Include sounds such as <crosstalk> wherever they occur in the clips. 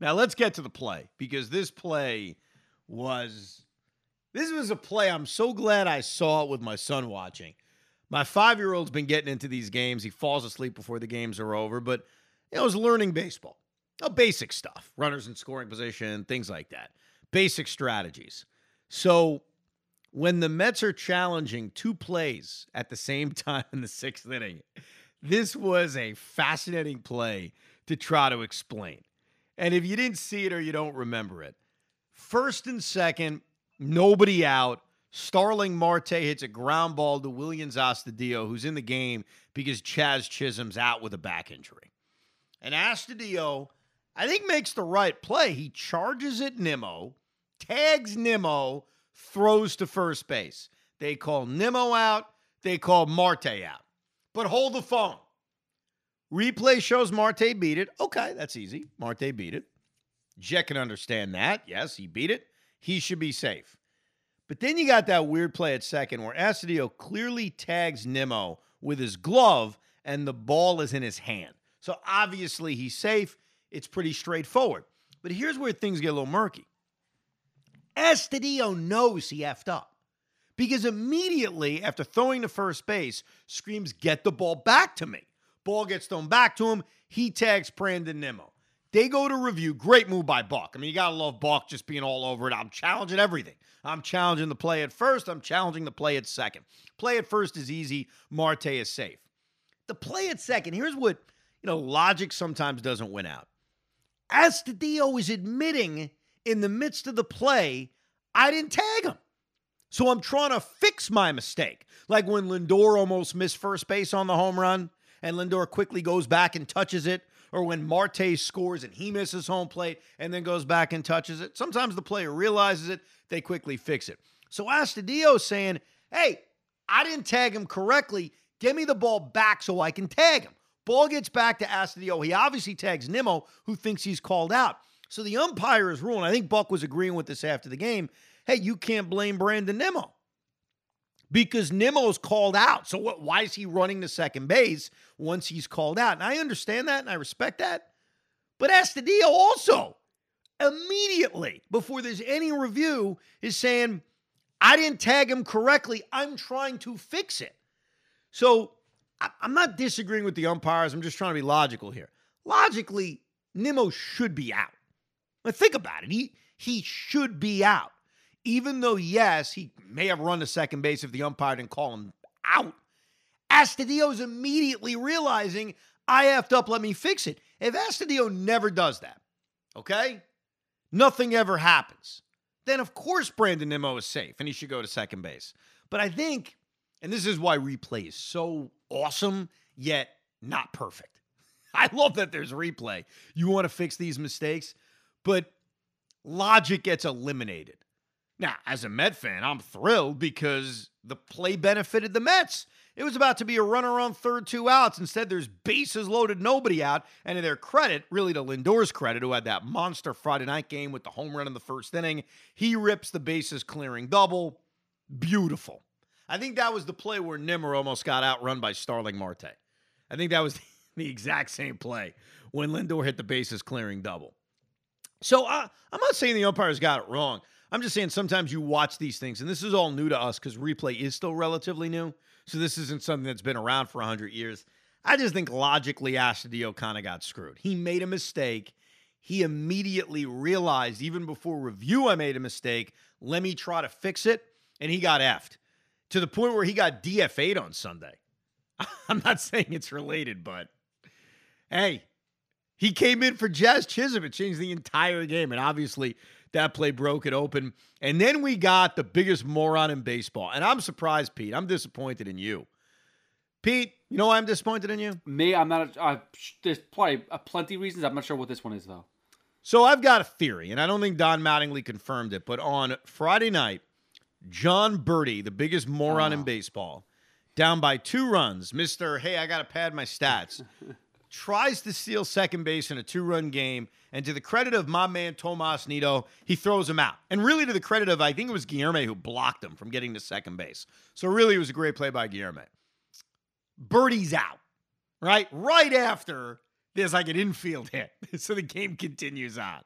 Now let's get to the play because this play was this was a play I'm so glad I saw it with my son watching. My 5-year-old's been getting into these games. He falls asleep before the games are over, but you know, was learning baseball. Oh, basic stuff. Runners in scoring position, things like that. Basic strategies. So when the Mets are challenging two plays at the same <laughs> time in the 6th inning, this was a fascinating play to try to explain. And if you didn't see it or you don't remember it, first and second, nobody out. Starling Marte hits a ground ball to Willians Astudillo, who's in the game because Jazz Chisholm's out with a back injury. And Astudillo, I think, makes the right play. He charges at Nimmo, tags Nimmo, throws to first base. They call Nimmo out, they call Marte out. But hold the phone. Replay shows Marte beat it. Okay, that's easy. Marte beat it. Jet can understand that. Yes, he beat it. He should be safe. But then you got that weird play at second where Astudillo clearly tags Nimmo with his glove and the ball is in his hand. So obviously he's safe. It's pretty straightforward. But here's where things get a little murky. Astudillo knows he effed up because immediately after throwing to first base, screams, Get the ball back to me. Ball gets thrown back to him. He tags Brandon Nimmo. They go to review. Great move by Buck. I mean, you got to love Buck just being all over it. I'm challenging everything. I'm challenging the play at first. I'm challenging the play at second. Play at first is easy. Marte is safe. The play at second, here's what, you know, logic sometimes doesn't win out. Astudillo is admitting in the midst of the play, I didn't tag him. So I'm trying to fix my mistake. Like when Lindor almost missed first base on the home run and Lindor quickly goes back and touches it, or when Marte scores and he misses home plate and then goes back and touches it. Sometimes the player realizes it, they quickly fix it. So Astudillo saying, hey, I didn't tag him correctly. Give me the ball back so I can tag him. Ball gets back to Astudillo. He obviously tags Nimmo, who thinks he's called out. So the umpire is ruling. I think Buck was agreeing with this after the game. Hey, you can't blame Brandon Nimmo because Nimmo's called out. So what, why is he running to second base once he's called out? And I understand that and I respect that. But Astudillo also immediately before there's any review is saying, I didn't tag him correctly. I'm trying to fix it. So I'm not disagreeing with the umpires. I'm just trying to be logical here. Logically, Nimmo should be out. But think about it. He he should be out. Even though, yes, he may have run to second base if the umpire didn't call him out. Astudillo is immediately realizing I effed up, let me fix it. If Astudillo never does that, okay, nothing ever happens, then of course Brandon Nimmo is safe and he should go to second base. But I think, and this is why replay is so awesome, yet not perfect. <laughs> I love that there's replay. You want to fix these mistakes, but logic gets eliminated. Now, as a Met fan, I'm thrilled because the play benefited the Mets. It was about to be a runner on third, two outs. Instead, there's bases loaded, nobody out. And to their credit, really to Lindor's credit, who had that monster Friday night game with the home run in the first inning, he rips the bases clearing double. Beautiful. I think that was the play where Nimmo almost got outrun by Starling Marte. I think that was <laughs> the exact same play when Lindor hit the bases clearing double. So uh, I'm not saying the umpires got it wrong. I'm just saying sometimes you watch these things, and this is all new to us because replay is still relatively new. So this isn't something that's been around for 100 years. I just think logically Astudillo kind of got screwed. He made a mistake. He immediately realized, even before review, I made a mistake. Let me try to fix it. And he got effed to the point where he got DFA'd on Sunday. <laughs> I'm not saying it's related, but hey, he came in for Jazz Chisholm. It changed the entire game. And obviously, that play broke it open. And then we got the biggest moron in baseball. And I'm surprised, Pete. I'm disappointed in you. Pete, you know why I'm disappointed in you? Me, I'm not. Uh, there's probably uh, plenty of reasons. I'm not sure what this one is though. So I've got a theory, and I don't think Don Mattingly confirmed it, but on Friday night, Jon Berti, the biggest moron oh. in baseball, down by two runs, Mister. Hey, I got to pad my stats. <laughs> tries to steal second base in a two-run game, and to the credit of my man Tomas Nido, he throws him out. And really, to the credit of I think it was Guillorme who blocked him from getting to second base. So really, it was a great play by Guillorme. Berti's out, right? Right after there's like an infield hit. <laughs> so the game continues on.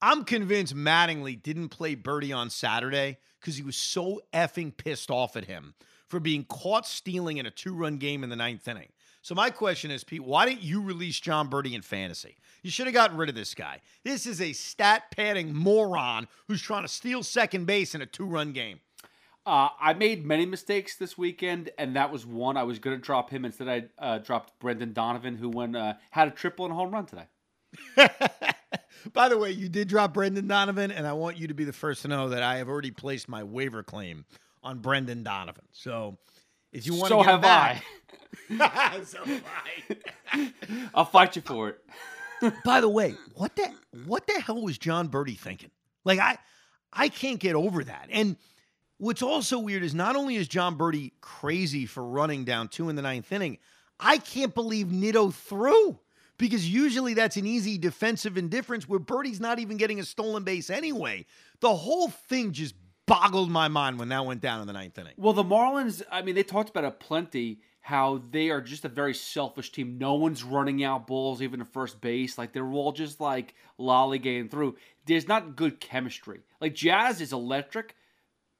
I'm convinced Mattingly didn't play Berti on Saturday because he was so effing pissed off at him for being caught stealing in a two run game in the ninth inning. So my question is, Pete, why didn't you release Jon Berti in fantasy? You should have gotten rid of this guy. This is a stat padding moron who's trying to steal second base in a two run game. Uh, I made many mistakes this weekend, and that was one. I was going to drop him instead. I uh, dropped Brendan Donovan, who went uh, had a triple and a home run today. <laughs> By the way, you did drop Brendan Donovan, and I want you to be the first to know that I have already placed my waiver claim on Brendan Donovan. So if you want so to have back, I. <laughs> so have I. <laughs> I'll fight you for it. <laughs> By the way, what the what the hell was Jon Berti thinking? Like I I can't get over that. And What's also weird is not only is Jon Berti crazy for running down two in the ninth inning, I can't believe Nido threw because usually that's an easy defensive indifference where Berti's not even getting a stolen base anyway. The whole thing just boggled my mind when that went down in the ninth inning. Well, the Marlins, I mean, they talked about it plenty how they are just a very selfish team. No one's running out balls, even at first base. Like they're all just like lollygagging through. There's not good chemistry. Like Jazz is electric,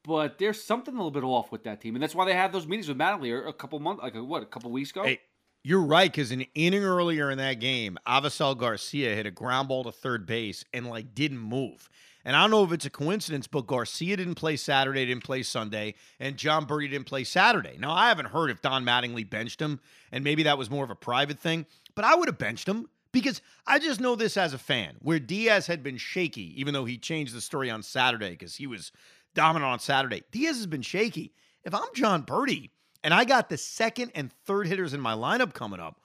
but there's something a little bit off with that team, and that's why they had those meetings with Mattingly a couple months, like a, what, a couple weeks ago. Hey, you're right, because an inning earlier in that game, Avisail Garcia hit a ground ball to third base and like didn't move. And I don't know if it's a coincidence, but Garcia didn't play Saturday, didn't play Sunday, and Jon Berti didn't play Saturday. Now I haven't heard if Don Mattingly benched him, and maybe that was more of a private thing, but I would have benched him because I just know this as a fan, where Diaz had been shaky, even though he changed the story on Saturday because he was dominant on Saturday. Diaz has been shaky. If I'm Jon Berti and I got the second and third hitters in my lineup coming up,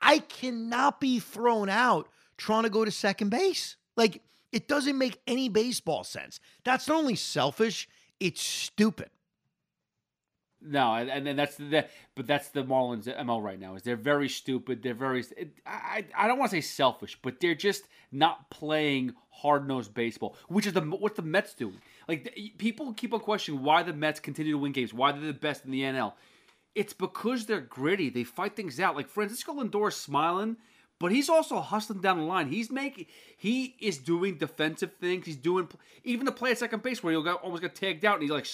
I cannot be thrown out trying to go to second base. Like, it doesn't make any baseball sense. That's not only selfish, it's stupid. No, and, and that's the but that's the Marlins ML right now. Is they're very stupid. They're very I I don't want to say selfish, but they're just not playing hard nosed baseball, which is the what the Mets doing. Like people keep on questioning why the Mets continue to win games, why they're the best in the NL. It's because they're gritty. They fight things out. Like Francisco Lindor smiling, but he's also hustling down the line. He's making he is doing defensive things. He's doing even the play at second base where he'll almost got tagged out and he like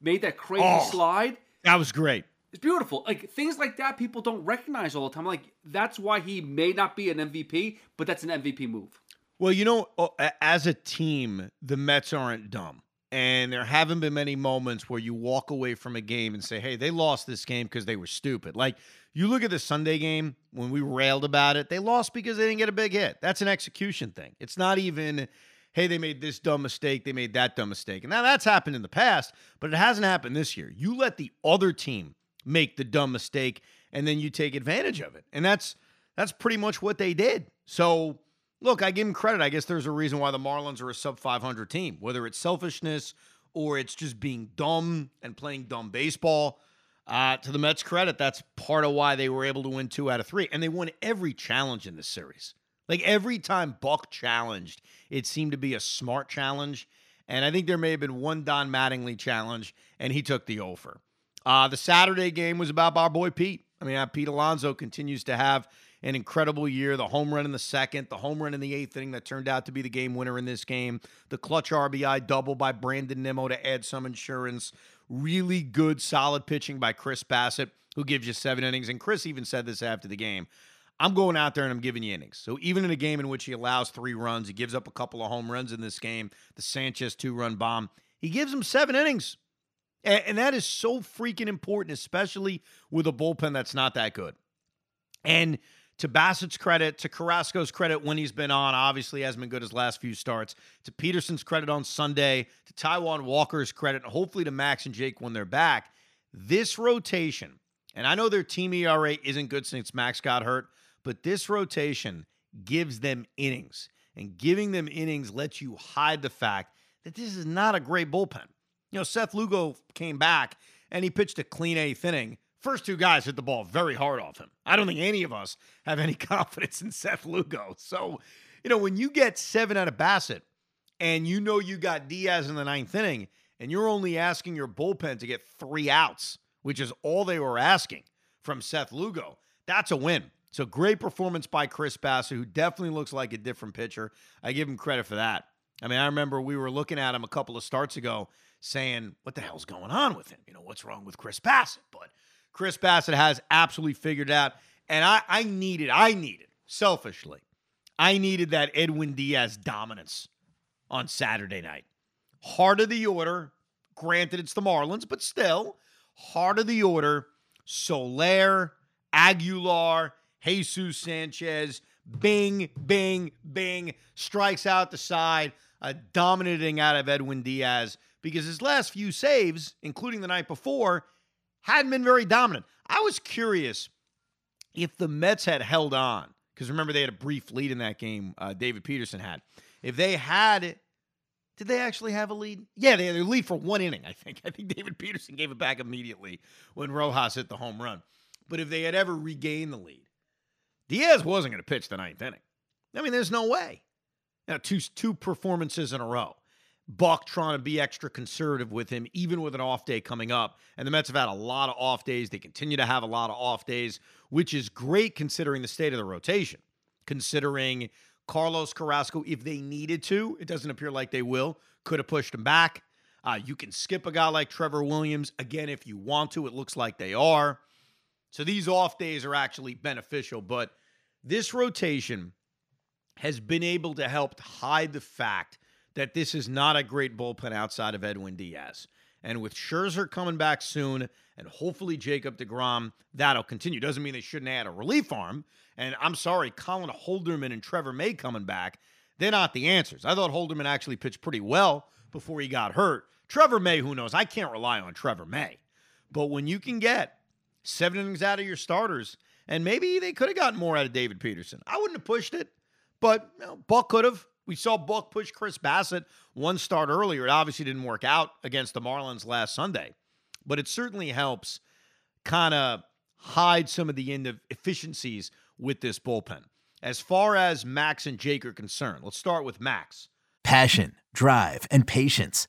made that crazy oh, slide. That was great. It's beautiful. Like things like that, people don't recognize all the time. Like that's why he may not be an MVP, but that's an MVP move. Well, you know, uh, as a team, the Mets aren't dumb. And there haven't been many moments where you walk away from a game and say, hey, they lost this game because they were stupid. Like, you look at the Sunday game when we railed about it, they lost because they didn't get a big hit. That's an execution thing. It's not even, hey, they made this dumb mistake, they made that dumb mistake. And now that's happened in the past, but it hasn't happened this year. You let the other team make the dumb mistake and then you take advantage of it. And that's that's pretty much what they did. So, look, I give them credit. I guess there's a reason why the Marlins are a sub 500 team, whether it's selfishness or it's just being dumb and playing dumb baseball. Uh, to the Mets' credit, that's part of why they were able to win two out of three. And they won every challenge in this series. Like every time Buck challenged, it seemed to be a smart challenge. And I think there may have been one Don Mattingly challenge, and he took the over. Uh, the Saturday game was about our boy Pete. I mean, uh, Pete Alonso continues to have an incredible year. The home run in the second, the home run in the eighth inning that turned out to be the game winner in this game, the clutch RBI double by Brandon Nimmo to add some insurance. Really good, solid pitching by Chris Bassitt, who gives you seven innings. And Chris even said this after the game. I'm going out there and I'm giving you innings. So even in a game in which he allows three runs, he gives up a couple of home runs in this game, the Sanchez two run bomb, he gives him seven innings. And, and that is so freaking important, especially with a bullpen that's not that good. And to Bassitt's credit, to Carrasco's credit when he's been on, obviously hasn't been good his last few starts. To Peterson's credit on Sunday, to Taijuan Walker's credit, and hopefully to Max and Jake when they're back. This rotation, and I know their team ERA isn't good since Max got hurt, but this rotation gives them innings. And giving them innings lets you hide the fact that this is not a great bullpen. You know, Seth Lugo came back and he pitched a clean eighth inning First two guys hit the ball very hard off him. I don't think any of us have any <laughs> confidence in Seth Lugo. So, you know, when you get seven out of Bassitt and you know you got Diaz in the ninth inning and you're only asking your bullpen to get three outs, which is all they were asking from Seth Lugo, that's a win. So great performance by Chris Bassitt, who definitely looks like a different pitcher. I give him credit for that. I mean, I remember we were looking at him a couple of starts ago saying, what the hell's going on with him? You know, what's wrong with Chris Bassitt? But Chris Bassitt has absolutely figured out. And I, I needed, I needed, selfishly, I needed that Edwin Diaz dominance on Saturday night. Heart of the order. Granted, it's the Marlins, but still, heart of the order. Soler, Aguilar, Jesus Sanchez, bing, bing, bing, strikes out the side, a dominating out of Edwin Diaz because his last few saves, including the night before, hadn't been very dominant. I was curious if the Mets had held on, because remember they had a brief lead in that game. Uh, David Peterson had. If they had, did they actually have a lead? Yeah, they had a lead for one inning. I think. <laughs> I think David Peterson gave it back immediately when Rojas hit the home run. But if they had ever regained the lead, Diaz wasn't going to pitch the ninth inning. I mean, there's no way. Now, two two performances in a row. Buck trying to be extra conservative with him, even with an off day coming up. And the Mets have had a lot of off days. They continue to have a lot of off days, which is great considering the state of the rotation. Considering Carlos Carrasco, if they needed to, it doesn't appear like they will, could have pushed him back. Uh, you can skip a guy like Trevor Williams again if you want to. It looks like they are. So these off days are actually beneficial, but this rotation has been able to help hide the fact that this is not a great bullpen outside of Edwin Diaz. And with Scherzer coming back soon and hopefully Jacob DeGrom, that'll continue. Doesn't mean they shouldn't add a relief arm. And I'm sorry, Colin Holderman and Trevor May coming back, they're not the answers. I thought Holderman actually pitched pretty well before he got hurt. Trevor May, who knows? I can't rely on Trevor May. But when you can get seven innings out of your starters, and maybe they could have gotten more out of David Peterson. I wouldn't have pushed it, but you know, Buck could have. We saw Buck push Chris Bassitt one start earlier. It obviously didn't work out against the Marlins last Sunday, but it certainly helps kind of hide some of the inefficiencies with this bullpen. As far as Max and Jake are concerned, let's start with Max. Passion, drive, and patience.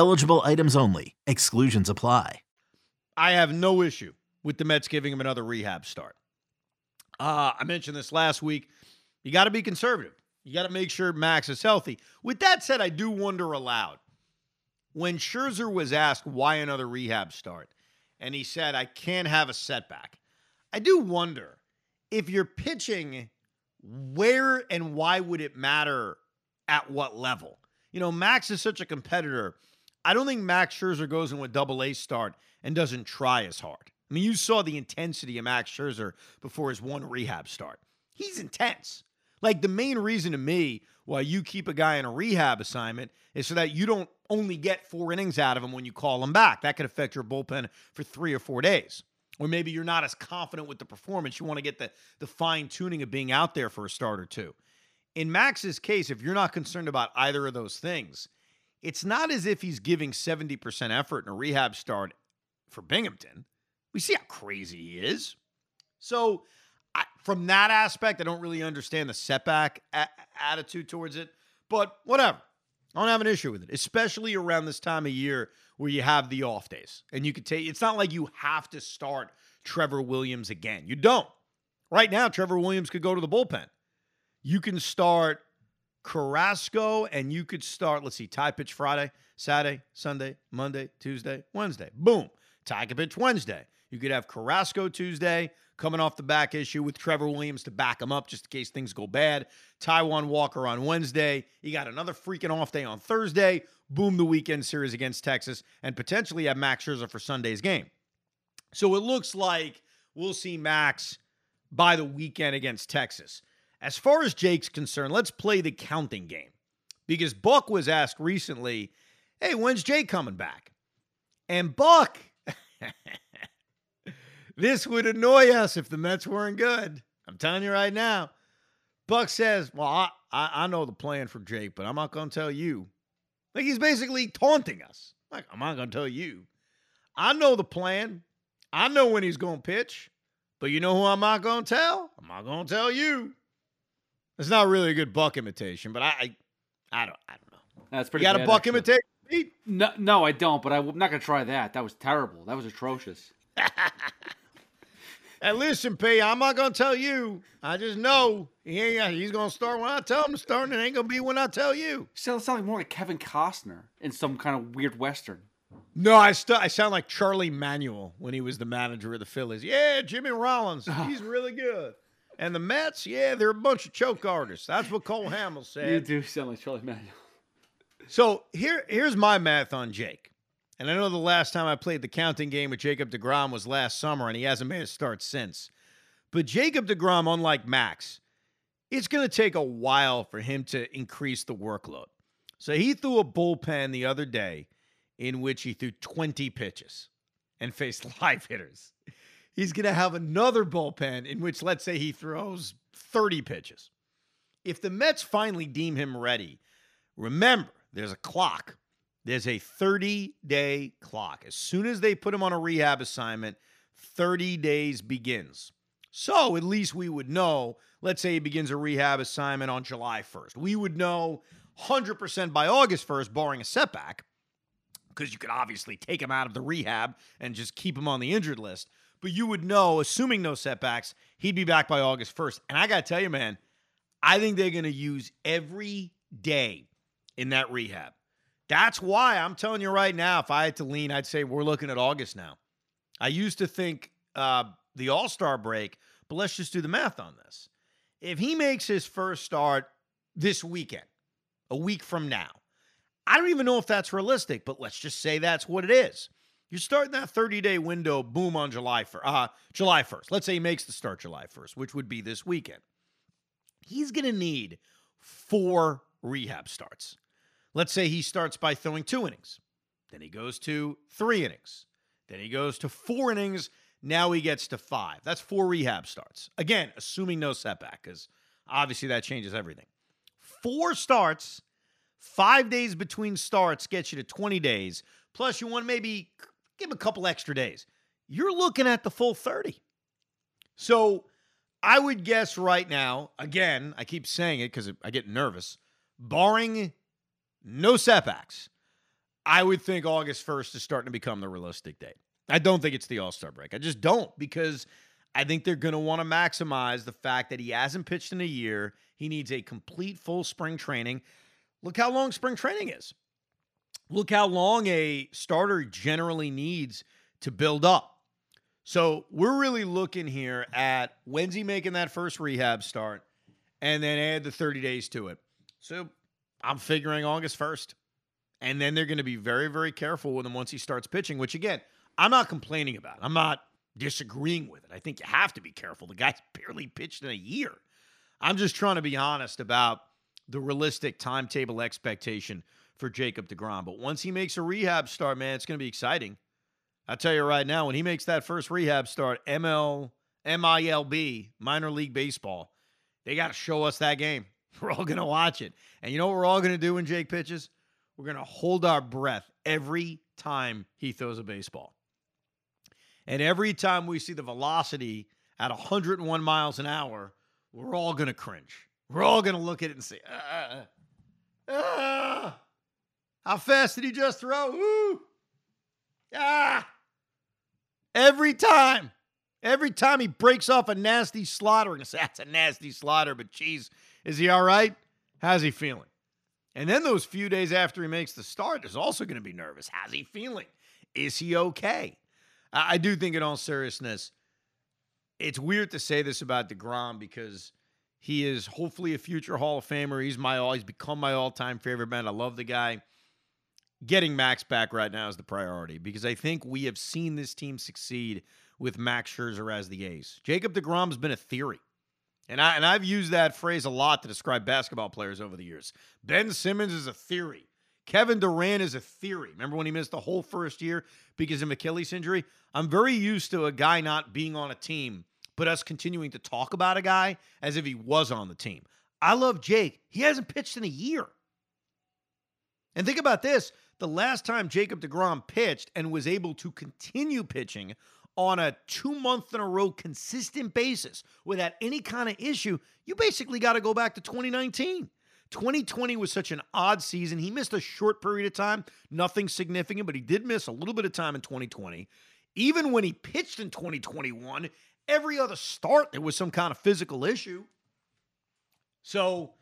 Eligible items only, exclusions apply. I have no issue with the Mets giving him another rehab start. Uh, I mentioned this last week. You got to be conservative. You got to make sure Max is healthy. With that said, I do wonder aloud when Scherzer was asked why another rehab start, and he said, I can't have a setback. I do wonder if you're pitching, where and why would it matter at what level? You know, Max is such a competitor. I don't think Max Scherzer goes into a double A start and doesn't try as hard. I mean, you saw the intensity of Max Scherzer before his one rehab start. he's intense. Like the main reason to me why you keep a guy in a rehab assignment is so that you don't only get four innings out of him when you call him back. That could affect your bullpen for three or four days. Or maybe you're not as confident with the performance. You want to get the, the fine tuning of being out there for a start or two. In Max's case, if you're not concerned about either of those things, it's not as if he's giving 70% effort in a rehab start for Binghamton. We see how crazy he is. So, I, from that aspect, I don't really understand the setback a- attitude towards it, but whatever. I don't have an issue with it, especially around this time of year where you have the off days. And you could take it's not like you have to start Trevor Williams again. You don't. Right now, Trevor Williams could go to the bullpen. You can start Carrasco and you could start, let's see, Tai pitch Friday, Saturday, Sunday, Monday, Tuesday, Wednesday. Boom. Tai pitch Wednesday. You could have Carrasco Tuesday, coming off the back issue with Trevor Williams to back him up just in case things go bad. Taijuan Walker on Wednesday. You got another freaking off day on Thursday. Boom, the weekend series against Texas, and potentially have Max Scherzer for Sunday's game. So it looks like we'll see Max by the weekend against Texas. As far as Jake's concerned, let's play the counting game because Buck was asked recently, hey, when's Jake coming back? And Buck, <laughs> this would annoy us if the Mets weren't good. I'm telling you right now. Buck says, well, I, I, I know the plan for Jake, but I'm not going to tell you. Like he's basically taunting us. Like, I'm not going to tell you. I know the plan. I know when he's going to pitch. But you know who I'm not going to tell? I'm not going to tell you. It's not really a good Buck imitation, but I, I, I don't, I don't know. That's pretty. You got bad, a Buck actually. imitation? Pete? No, no, I don't. But I'm not gonna try that. That was terrible. That was atrocious. <laughs> And listen, P, I'm not gonna tell you. I just know he ain't, he's gonna start when I tell him to start, and it ain't gonna be when I tell you. Sounds sound like more like Kevin Costner in some kind of weird western. No, I st- I sound like Charlie Manuel when he was the manager of the Phillies. Yeah, Jimmy Rollins, <laughs> he's really good. And the Mets, yeah, they're a bunch of choke artists. That's what Cole Hamels <laughs> said. You do sound like Charlie Manuel. So here, here's my math on Jake. And I know the last time I played the counting game with Jacob DeGrom was last summer, and he hasn't made a start since. But Jacob DeGrom, unlike Max, it's going to take a while for him to increase the workload. So he threw a bullpen the other day in which he threw 20 pitches and faced <laughs> live hitters. He's going to have another bullpen in which, let's say, he throws 30 pitches. If the Mets finally deem him ready, remember there's a clock. There's a 30 day clock. As soon as they put him on a rehab assignment, 30 days begins. So at least we would know, let's say he begins a rehab assignment on July 1st. We would know 100% by August 1st, barring a setback, because you could obviously take him out of the rehab and just keep him on the injured list. But you would know, assuming no setbacks, he'd be back by August 1st. And I got to tell you, man, I think they're going to use every day in that rehab. That's why I'm telling you right now, if I had to lean, I'd say we're looking at August now. I used to think uh, the All Star break, but let's just do the math on this. If he makes his first start this weekend, a week from now, I don't even know if that's realistic, but let's just say that's what it is. You're starting that 30 day window, boom, on July 1st. Uh, July 1st. Let's say he makes the start July 1st, which would be this weekend. He's going to need four rehab starts. Let's say he starts by throwing two innings. Then he goes to three innings. Then he goes to four innings. Now he gets to five. That's four rehab starts. Again, assuming no setback, because obviously that changes everything. Four starts, five days between starts gets you to 20 days. Plus, you want to maybe give him a couple extra days. You're looking at the full 30. So I would guess right now, again, I keep saying it because I get nervous, barring no setbacks, I would think August 1st is starting to become the realistic date. I don't think it's the All Star break. I just don't because I think they're going to want to maximize the fact that he hasn't pitched in a year. He needs a complete full spring training. Look how long spring training is. Look how long a starter generally needs to build up. So we're really looking here at when's he making that first rehab start and then add the 30 days to it. So I'm figuring August 1st. And then they're going to be very, very careful with him once he starts pitching, which again, I'm not complaining about. I'm not disagreeing with it. I think you have to be careful. The guy's <laughs> barely pitched in a year. I'm just trying to be honest about the realistic timetable expectation for Jacob DeGrom. But once he makes a rehab start, man, it's going to be exciting. I'll tell you right now, when he makes that first rehab start, ML, MILB, minor league baseball, they got to show us that game. <laughs> We're all going to watch it. And you know what we're all going to do when Jake pitches? We're going to hold our breath every time he throws a baseball. And every time we see the velocity at 101 miles an hour, we're all going to cringe. We're all going to look at it and say, ah, ah, how fast did he just throw? Woo! Ah! Every time. Every time he breaks off a nasty slaughter, and that's a nasty slaughter, but geez, is he all right? How's he feeling? And then those few days after he makes the start, is also going to be nervous. How's he feeling? Is he okay? I do think, in all seriousness, it's weird to say this about DeGrom because he is hopefully a future Hall of Famer. He's my all. He's become my all-time favorite man. I love the guy. Getting Max back right now is the priority because I think we have seen this team succeed with Max Scherzer as the ace. Jacob DeGrom's been a theory. And I and I've used that phrase a lot to describe basketball players over the years. Ben Simmons is a theory. Kevin Durant is a theory. Remember when he missed the whole first year because of Achilles injury? I'm very used to a guy not being on a team, but us continuing to talk about a guy as if he was on the team. I love Jake. He hasn't pitched in a year. And think about this the last time Jacob DeGrom pitched and was able to continue pitching on a two month in a row consistent basis without any kind of issue, you basically got to go back to 2019. 2020 was such an odd season. He missed a short period of time, nothing significant, but he did miss a little bit of time in 2020. Even when he pitched in 2021, every other start there was some kind of physical issue. So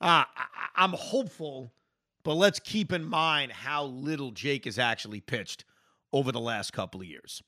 uh, I- I'm hopeful, but let's keep in mind how little Jake has actually pitched over the last couple of years.